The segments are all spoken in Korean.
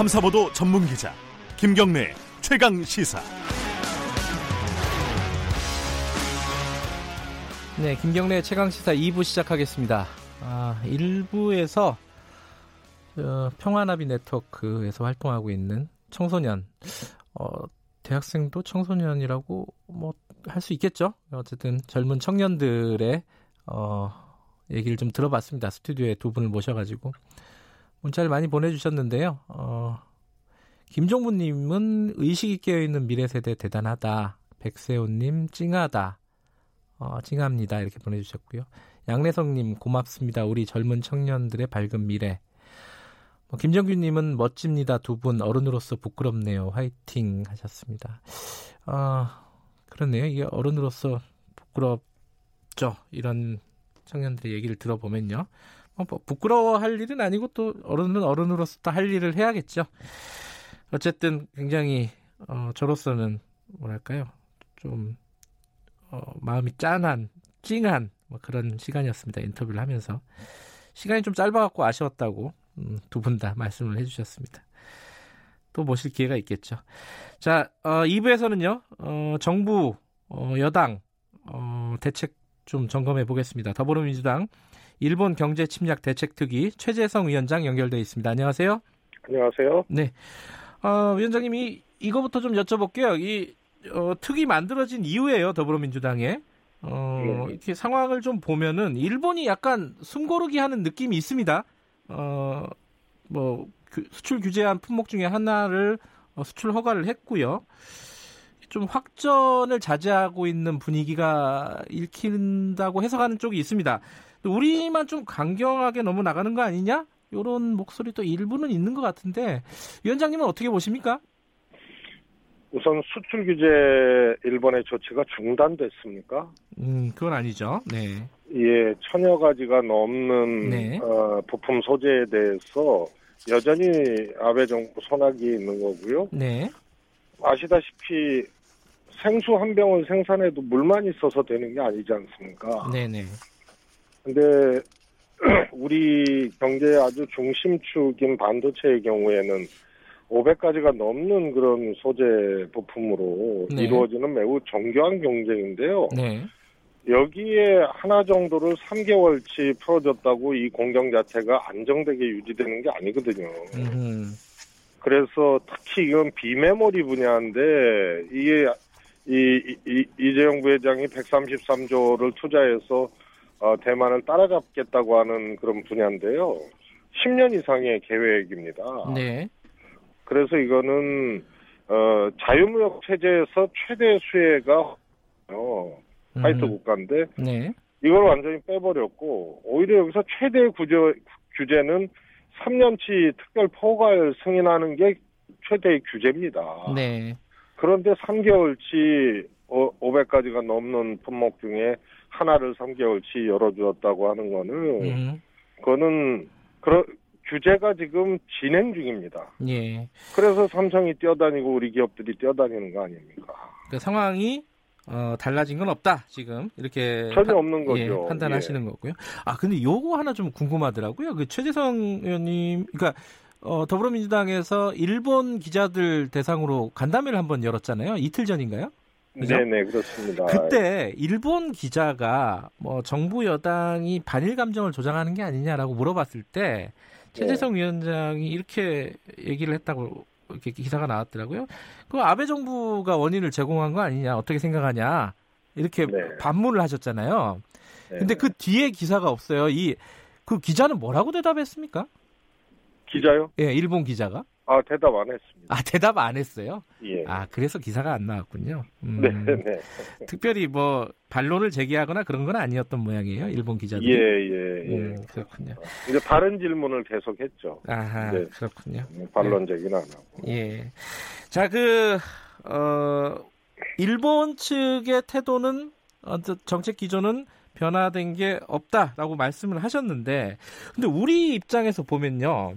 탐사보도 전문 기자 김경래 최강 시사. 네, 김경래 최강 시사 2부 시작하겠습니다. 아, 1부에서 어, 평화나비 네트워크에서 활동하고 있는 청소년, 어, 대학생도 청소년이라고 뭐 할 수 있겠죠. 어쨌든 젊은 청년들의 어, 얘기를 좀 들어봤습니다. 스튜디오에 두 분을 모셔가지고 문자를 많이 보내주셨는데요. 어, 김종문님은 의식이 깨어있는 미래 세대 대단하다. 백세훈님 찡하다. 어, 찡합니다. 이렇게 보내주셨고요. 양래성님 고맙습니다. 우리 젊은 청년들의 밝은 미래. 뭐, 김정규님은 멋집니다. 두 분 어른으로서 부끄럽네요. 화이팅 하셨습니다. 아 그렇네요. 이게 어른으로서 부끄럽죠. 이런 청년들의 얘기를 들어보면요. 뭐, 뭐 부끄러워할 일은 아니고 또 어른은 어른으로서 또 할 일을 해야겠죠. 어쨌든 굉장히 어, 저로서는 뭐랄까요 좀 어, 마음이 짠한 찡한 뭐 그런 시간이었습니다. 인터뷰를 하면서 시간이 좀 짧아갖고 아쉬웠다고 음, 두분 다 말씀을 해주셨습니다. 또 모실 기회가 있겠죠. 자, 어, 2부에서는요, 어, 정부, 어, 여당, 어, 대책 좀 점검해 보겠습니다. 더불어민주당 일본 경제 침략 대책특위 최재성 위원장 연결돼 있습니다. 안녕하세요. 안녕하세요. 네. 어, 위원장님이 이거부터 좀 여쭤볼게요. 이 어, 특위 만들어진 이후에요, 더불어민주당에. 어, 네. 이렇게 상황을 좀 보면은 일본이 약간 숨고르기 하는 느낌이 있습니다. 어, 뭐그 수출 규제한 품목 중에 하나를 어, 수출 허가를 했고요. 좀 확전을 자제하고 있는 분위기가 읽힌다고 해석하는 쪽이 있습니다. 우리만 좀 강경하게 너무 나가는 거 아니냐? 이런 목소리도 일부는 있는 것 같은데 위원장님은 어떻게 보십니까? 우선 수출 규제 일본의 조치가 중단됐습니까? 음, 그건 아니죠. 네. 예, 천여 가지가 넘는 네. 어, 부품 소재에 대해서 여전히 아베 정부 손학이 있는 거고요. 네. 아시다시피 생수 한 병을 생산해도 물만 있어서 되는 게 아니지 않습니까? 네네. 근데 우리 경제의 아주 중심축인 반도체의 경우에는 500가지가 넘는 그런 소재 부품으로 네. 이루어지는 매우 정교한 경쟁인데요. 네. 여기에 하나 정도를 3개월치 풀어줬다고 이 공정 자체가 안정되게 유지되는 게 아니거든요. 음. 그래서 특히 이건 비메모리 분야인데 이게 이, 이, 이재용 부회장이 133조를 투자해서 어, 대만을 따라잡겠다고 하는 그런 분야인데요. 10년 이상의 계획입니다. 네. 그래서 이거는 어, 자유무역 체제에서 최대 수혜가 어, 화이트 음. 국가인데 네. 이걸 완전히 빼버렸고 오히려 여기서 최대 구제, 규제는 3년치 특별 포괄 승인하는 게 최대의 규제입니다. 네. 그런데 3개월치 500가지가 어, 넘는 품목 중에 하나를 3개월치 열어주었다고 하는 거는 음. 그거는 그런 규제가 지금 진행 중입니다. 예. 그래서 삼성이 뛰어다니고 우리 기업들이 뛰어다니는 거 아닙니까? 그 상황이 어, 달라진 건 없다 지금 이렇게 전혀 파, 없는 거죠. 예, 판단하시는 예. 거고요. 아 근데 요거 하나 좀 궁금하더라고요. 그 최재성 의원님, 그러니까 어, 더불어민주당에서 일본 기자들 대상으로 간담회를 한번 열었잖아요. 이틀 전인가요? 그죠? 네네 그렇습니다. 그때 일본 기자가 뭐 정부 여당이 반일 감정을 조장하는 게 아니냐라고 물어봤을 때 최재성 네. 위원장이 이렇게 얘기를 했다고 이렇게 기사가 나왔더라고요. 그 아베 정부가 원인을 제공한 거 아니냐 어떻게 생각하냐 이렇게 네. 반문을 하셨잖아요. 네. 근데 그 뒤에 기사가 없어요. 이 그 기자는 뭐라고 대답했습니까? 기자요? 예, 일본 기자가. 아, 대답 안 했습니다. 아, 대답 안 했어요? 예. 아, 그래서 기사가 안 나왔군요. 음, 네, 네. 특별히 뭐, 반론을 제기하거나 그런 건 아니었던 모양이에요, 일본 기자들. 예, 예, 예. 음, 그렇군요. 이제 다른 질문을 계속 했죠. 아하, 네. 그렇군요. 반론 제기는 안 하고. 예. 자, 그, 어, 일본 측의 태도는, 어, 정책 기조는 변화된 게 없다라고 말씀을 하셨는데 근데 우리 입장에서 보면요.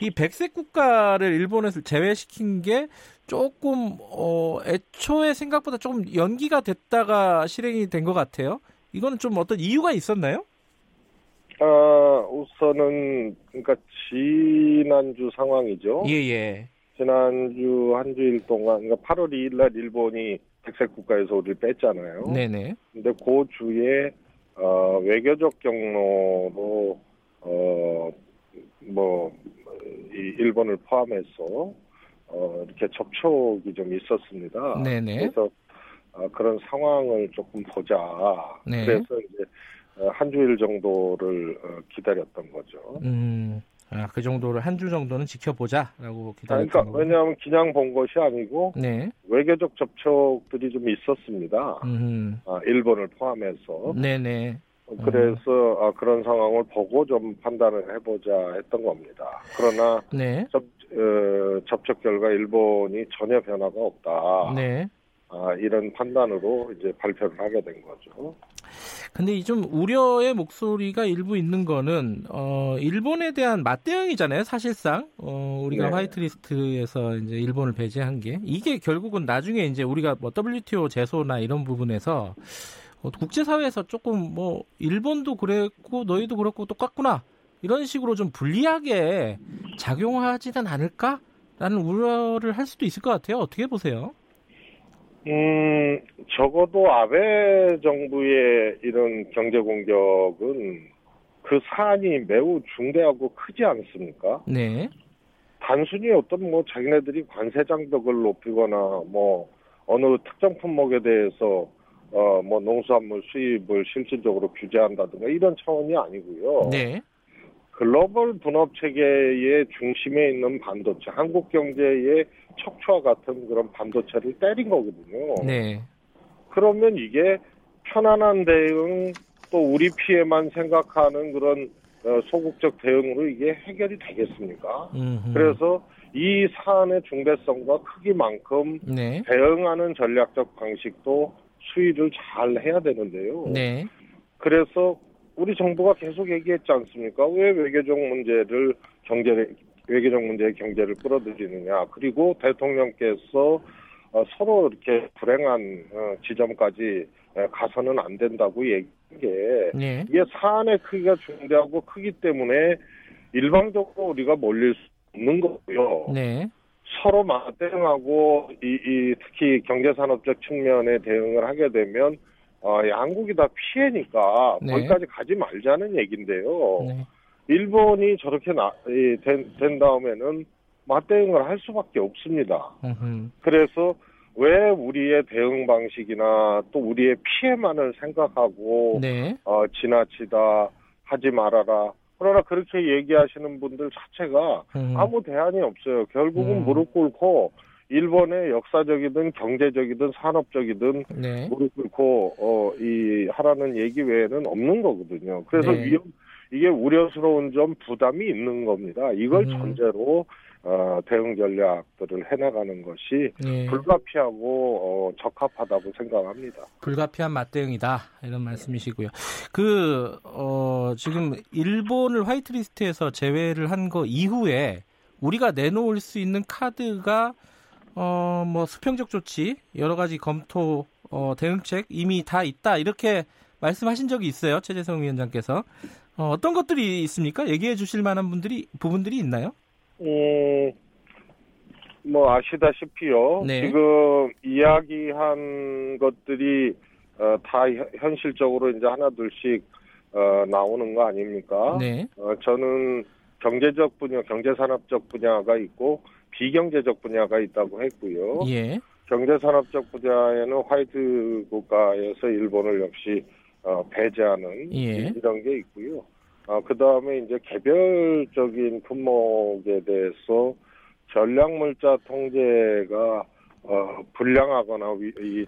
이 백색 국가를 일본에서 제외시킨 게 조금 어 애초에 생각보다 조금 연기가 됐다가 실행이 된 것 같아요. 이거는 좀 어떤 이유가 있었나요? 어, 우선은 그러니까 지난주 상황이죠. 예, 예. 지난주 한 주일 동안 그러니까 8월 2일 날 일본이 백색 국가에서 우리를 뺐잖아요. 네, 네. 근데 그 주에 어, 외교적 경로로 어, 뭐, 이 일본을 포함해서 어, 이렇게 접촉이 좀 있었습니다. 네네. 그래서 어, 그런 상황을 조금 보자. 네. 그래서 이제 어, 한 주일 정도를 어, 기다렸던 거죠. 음, 아, 그 정도를 한 주 정도는 지켜보자라고 아, 기다렸던 그러니까. 왜냐하면 그냥 본 것이 아니고 네. 외교적 접촉들이 좀 있었습니다. 음, 아, 일본을 포함해서 네네. 그래서 아, 그런 상황을 보고 좀 판단을 해보자 했던 겁니다. 그러나 네. 접, 어, 접촉 결과 일본이 전혀 변화가 없다. 네. 아, 이런 판단으로 이제 발표를 하게 된 거죠. 근데 이좀 우려의 목소리가 일부 있는 거는 어 일본에 대한 맞대응이잖아요 사실상 어 우리가 네. 화이트리스트에서 이제 일본을 배제한 게 이게 결국은 나중에 이제 우리가 뭐 WTO 제소나 이런 부분에서 어, 국제사회에서 조금 뭐 일본도 그랬고 너희도 그렇고 똑같구나 이런 식으로 좀 불리하게 작용하지는 않을까라는 우려를 할 수도 있을 것 같아요 어떻게 보세요? 음, 적어도 아베 정부의 이런 경제 공격은 그 사안이 매우 중대하고 크지 않습니까? 네, 단순히 어떤 뭐 자기네들이 관세 장벽을 높이거나 뭐 어느 특정 품목에 대해서 어 뭐 농수산물 수입을 실질적으로 규제한다든가 이런 차원이 아니고요. 네, 글로벌 분업 체계의 중심에 있는 반도체, 한국 경제의 척추와 같은 그런 반도체를 때린 거거든요. 네, 그러면 이게 편안한 대응 또 우리 피해만 생각하는 그런 어, 소극적 대응으로 이게 해결이 되겠습니까? 음흠. 그래서 이 사안의 중대성과 크기만큼 네, 대응하는 전략적 방식도 수위를 잘 해야 되는데요. 네, 그래서 우리 정부가 계속 얘기했지 않습니까? 왜 외교적 문제를 경제 외교적 문제의 경제를 끌어들이느냐. 그리고 대통령께서 어, 서로 이렇게 불행한 어, 지점까지 에, 가서는 안 된다고 얘기한 게 네, 이게 사안의 크기가 중대하고 크기 때문에 일방적으로 우리가 몰릴 수 없는 거고요. 네. 서로 맞대응하고 이, 이 특히 경제산업적 측면에 대응을 하게 되면 어, 양국이 다 피해니까 네. 거기까지 가지 말자는 얘기인데요. 네. 일본이 저렇게 나, 이, 된, 된 다음에는 맞대응을 할 수밖에 없습니다. 음흠. 그래서 왜 우리의 대응 방식이나 또 우리의 피해만을 생각하고 네. 어, 지나치다 하지 말아라. 그러나 그렇게 얘기하시는 분들 자체가 음. 아무 대안이 없어요. 결국은 음. 무릎 꿇고 일본의 역사적이든 경제적이든 산업적이든 네. 무릎 꿇고 어, 이 하라는 얘기 외에는 없는 거거든요. 그래서 네. 위험 이게 우려스러운 점 부담이 있는 겁니다. 이걸 음. 전제로 어, 대응 전략들을 해나가는 것이 예. 불가피하고 어, 적합하다고 생각합니다. 불가피한 맞대응이다 이런 말씀이시고요. 그 어, 지금 일본을 화이트리스트에서 제외를 한 거 이후에 우리가 내놓을 수 있는 카드가 어, 뭐 수평적 조치 여러 가지 검토 어, 대응책 이미 다 있다 이렇게 말씀하신 적이 있어요 최재성 위원장께서 어, 어떤 것들이 있습니까? 얘기해 주실 만한 분들이 부분들이 있나요? 음, 뭐 아시다시피요. 네. 지금 이야기한 것들이 어, 다 현- 현실적으로 이제 하나둘씩 어, 나오는 거 아닙니까? 네, 어, 저는 경제적 분야, 경제산업적 분야가 있고 비경제적 분야가 있다고 했고요. 예, 경제산업적 분야에는 화이트 국가에서 일본을 역시 어, 배제하는 예. 이런 게 있고요. 어, 그 다음에 이제 개별적인 품목에 대해서 전략물자 통제가 어, 불량하거나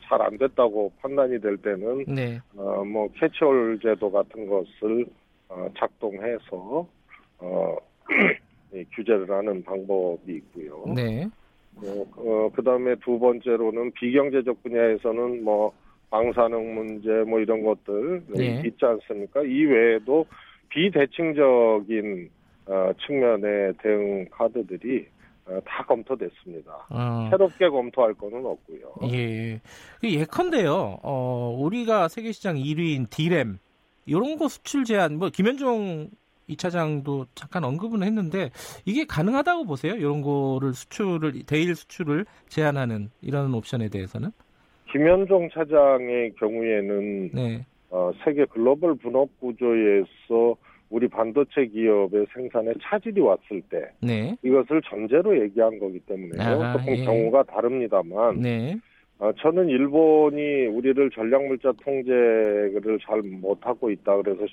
잘 안 됐다고 판단이 될 때는 네, 어, 뭐 캐치홀 제도 같은 것을 어, 작동해서 어, 이 규제를 하는 방법이 있고요. 네, 어, 어, 그 다음에 두 번째로는 비경제적 분야에서는 뭐 방사능 문제 뭐 이런 것들 네. 있지 않습니까? 이 외에도 비대칭적인 어, 측면의 대응 카드들이 어, 다 검토됐습니다. 어. 새롭게 검토할 거는 없고요. 예. 그 예컨대요. 어, 우리가 세계 시장 1위인 디램 이런 거 수출 제한 뭐 김현종 이 차장도 잠깐 언급은 했는데 이게 가능하다고 보세요? 이런 거를 수출을 대일 수출을 제한하는 이런 옵션에 대해서는? 김현종 차장의 경우에는 네. 어, 세계 글로벌 분업 구조에서 우리 반도체 기업의 생산에 차질이 왔을 때 네. 이것을 전제로 얘기한 거기 때문에요. 아, 조금 예. 경우가 다릅니다만 네. 어, 저는 일본이 우리를 전략물자 통제를 잘 못하고 있다 그래서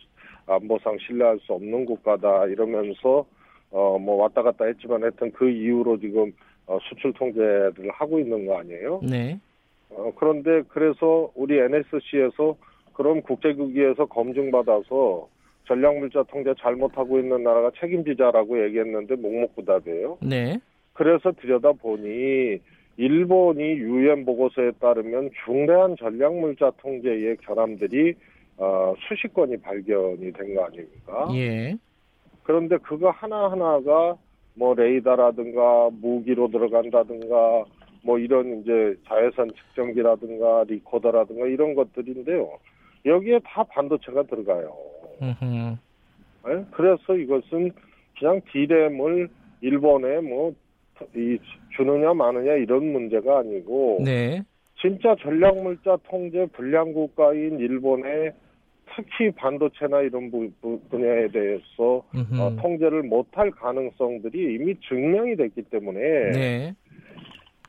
안보상 신뢰할 수 없는 국가다 이러면서 어 뭐 왔다 갔다 했지만 하여튼 그 이후로 지금 어, 수출 통제를 하고 있는 거 아니에요? 네. 어, 그런데 그래서 우리 NSC에서 그럼 국제국기에서 검증받아서 전략물자 통제 잘못하고 있는 나라가 책임지자라고 얘기했는데 묵묵부답이에요. 네. 그래서 들여다보니 일본이 유엔 보고서에 따르면 중대한 전략물자 통제의 결함들이 어, 수십 건이 발견이 된 거 아닙니까? 예. 그런데 그거 하나하나가 뭐 레이더라든가 무기로 들어간다든가 뭐 이런 이제 자외선 측정기라든가 리코더라든가 이런 것들인데요. 여기에 다 반도체가 들어가요. 네? 그래서 이것은 그냥 디램을 일본에 뭐 이 주느냐 마느냐 이런 문제가 아니고 네. 진짜 전략물자 통제 불량 국가인 일본에 특히 반도체나 이런 부, 분야에 대해서 어, 통제를 못할 가능성들이 이미 증명이 됐기 때문에 네.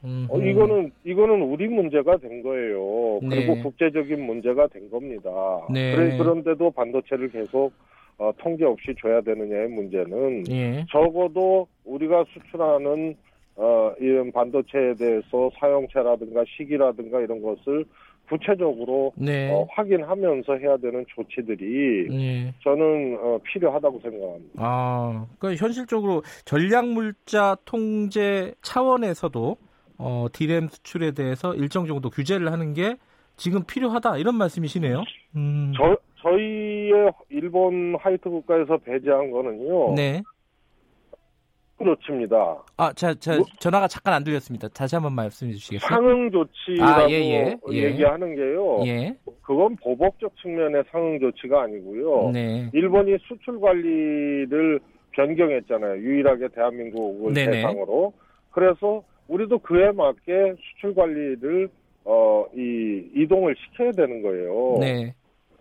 어, 이거는 이거는 우리 문제가 된 거예요. 그리고 네. 국제적인 문제가 된 겁니다. 네. 그런데도 반도체를 계속 어, 통제 없이 줘야 되느냐의 문제는 예. 적어도 우리가 수출하는 어, 이런 반도체에 대해서 사용체라든가 시기라든가 이런 것을 구체적으로 네. 어, 확인하면서 해야 되는 조치들이 네. 저는 어, 필요하다고 생각합니다. 아, 그러니까 현실적으로 전략물자 통제 차원에서도 어, 디램 수출에 대해서 일정 정도 규제를 하는 게 지금 필요하다 이런 말씀이시네요. 음. 저 저희의 일본 하이트 국가에서 배제한 거는요. 네. 조치입니다. 아, 자, 자 뭐, 전화가 잠깐 안 들렸습니다. 다시 한번 말씀해 주시겠어요? 상응 조치라고 아, 예, 예, 예. 얘기하는 게요. 예. 그건 보복적 측면의 상응 조치가 아니고요. 네. 일본이 수출 관리를 변경했잖아요. 유일하게 대한민국을 네네. 대상으로. 그래서 우리도 그에 맞게 수출 관리를 어, 이 이동을 시켜야 되는 거예요. 네.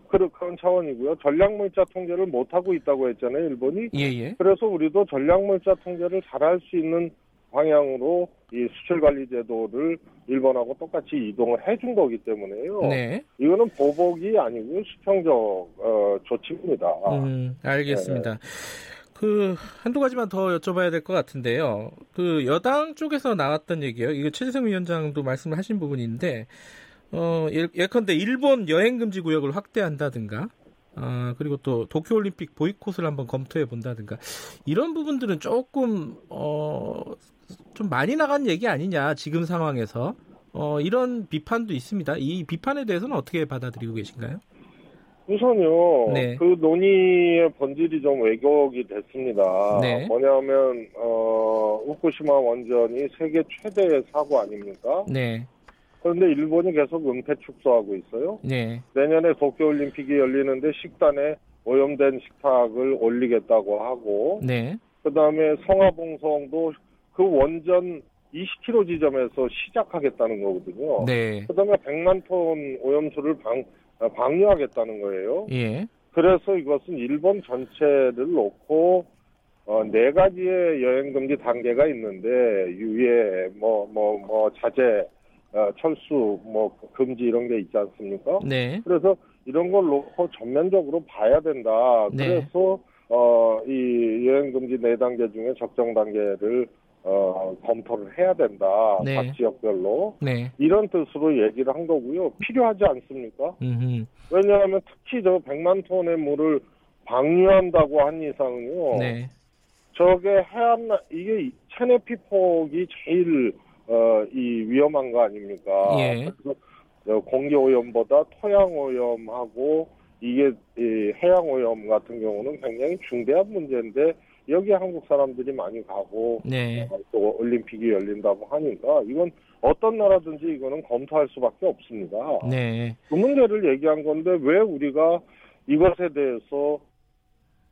그런 차원이고요. 전략물자 통제를 못 하고 있다고 했잖아요, 일본이. 예, 예. 그래서 우리도 전략물자 통제를 잘할 수 있는 방향으로 이 수출 관리 제도를 일본하고 똑같이 이동을 해준 거기 때문에요. 네. 이거는 보복이 아니고 수평적 어, 조치입니다. 음, 알겠습니다. 네. 그 한두 가지만 더 여쭤봐야 될 것 같은데요. 그 여당 쪽에서 나왔던 얘기요. 이거 최재성 위원장도 말씀을 하신 부분인데 어, 예, 예컨대 일본 여행 금지 구역을 확대한다든가 아, 그리고 또 도쿄올림픽 보이콧을 한번 검토해 본다든가 이런 부분들은 조금 어, 좀 많이 나간 얘기 아니냐 지금 상황에서 어, 이런 비판도 있습니다. 이 비판에 대해서는 어떻게 받아들이고 계신가요? 우선요, 네. 그 논의의 본질이 좀 왜곡이 됐습니다. 네. 뭐냐면, 어, 우쿠시마 원전이 세계 최대의 사고 아닙니까? 네. 그런데 일본이 계속 은폐 축소하고 있어요. 네. 내년에 도쿄올림픽이 열리는데 식단에 오염된 식탁을 올리겠다고 하고, 네. 그 다음에 성화봉성도 그 원전 20km 지점에서 시작하겠다는 거거든요. 네. 그 다음에 100만 톤 오염수를 방, 어, 방류하겠다는 거예요. 예. 그래서 이것은 일본 전체를 놓고 어, 네 가지의 여행 금지 단계가 있는데 유예, 뭐, 뭐, 뭐 자제, 어, 철수, 뭐 금지 이런 게 있지 않습니까? 네. 그래서 이런 걸 놓고 전면적으로 봐야 된다. 네. 그래서 어, 이 여행 금지 네 단계 중에 적정 단계를 어, 검토를 해야 된다. 네. 각 지역별로. 네. 이런 뜻으로 얘기를 한 거고요. 필요하지 않습니까? 음흠. 왜냐하면 특히 저 100만 톤의 물을 방류한다고 한 이상은요. 네. 저게 해안, 이게 체내피 폭이 제일, 어, 이 위험한 거 아닙니까? 예. 그래서 공기 오염보다 토양 오염하고 이게 이 해양 오염 같은 경우는 굉장히 중대한 문제인데 여기 한국 사람들이 많이 가고 네. 어, 또 올림픽이 열린다고 하니까 이건 어떤 나라든지 이거는 검토할 수밖에 없습니다. 네. 그 문제를 얘기한 건데 왜 우리가 이것에 대해서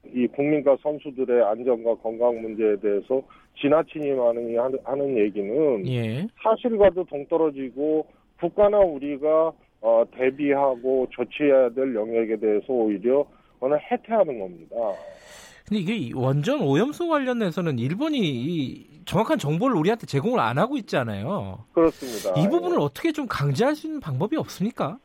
이 국민과 선수들의 안전과 건강 문제에 대해서 지나치니 많으니 하는 얘기는 예. 사실과도 동떨어지고 국가나 우리가 어, 대비하고 조치해야 될 영역에 대해서 오히려 오늘 해태하는 겁니다. 근데 이게 원전 오염수 관련해서는 일본이 정확한 정보를 우리한테 제공을 안 하고 있잖아요. 그렇습니다. 이 부분을 어떻게 좀 강제할 수 있는 방법이 없습니까?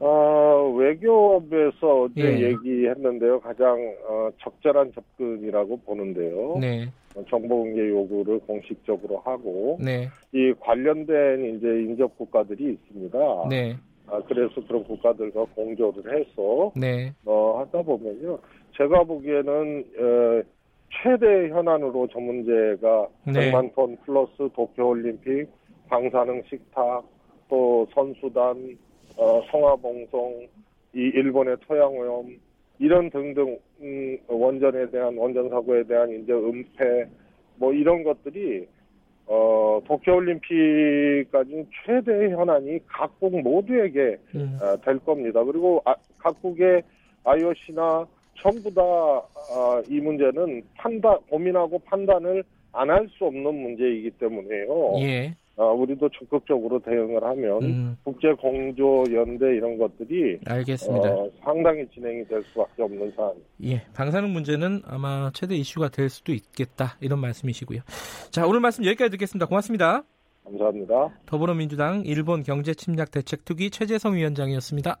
어, 외교부에서 어제 예. 얘기했는데요. 가장 어, 적절한 접근이라고 보는데요. 네. 어, 정보 공개 요구를 공식적으로 하고 네. 이 관련된 이제 인접 국가들이 있습니다. 네. 아, 그래서 그런 국가들과 공조를 해서 네. 어, 하다 보면요. 제가 보기에는 어, 최대 현안으로 저 문제가 네. 100만 톤 플러스 도쿄올림픽, 방사능 식탁, 또 선수단, 어, 성화봉송, 이 일본의 토양오염 이런 등등 음, 원전에 대한 원전 사고에 대한 이제 은폐 뭐 이런 것들이 어, 도쿄올림픽까지 최대 현안이 각국 모두에게 음. 어, 될 겁니다. 그리고 아, 각국의 IOC나 전부 다이 아, 문제는 판단 고민하고 판단을 안 할 수 없는 문제이기 때문에요. 예. 어, 우리도 적극적으로 대응을 하면 음. 국제 공조 연대 이런 것들이 알겠습니다. 어, 상당히 진행이 될 수밖에 없는 사안. 예, 방사능 문제는 아마 최대 이슈가 될 수도 있겠다 이런 말씀이시고요. 자, 오늘 말씀 여기까지 듣겠습니다. 고맙습니다. 감사합니다. 더불어민주당 일본 경제 침략 대책 투기 최재성 위원장이었습니다.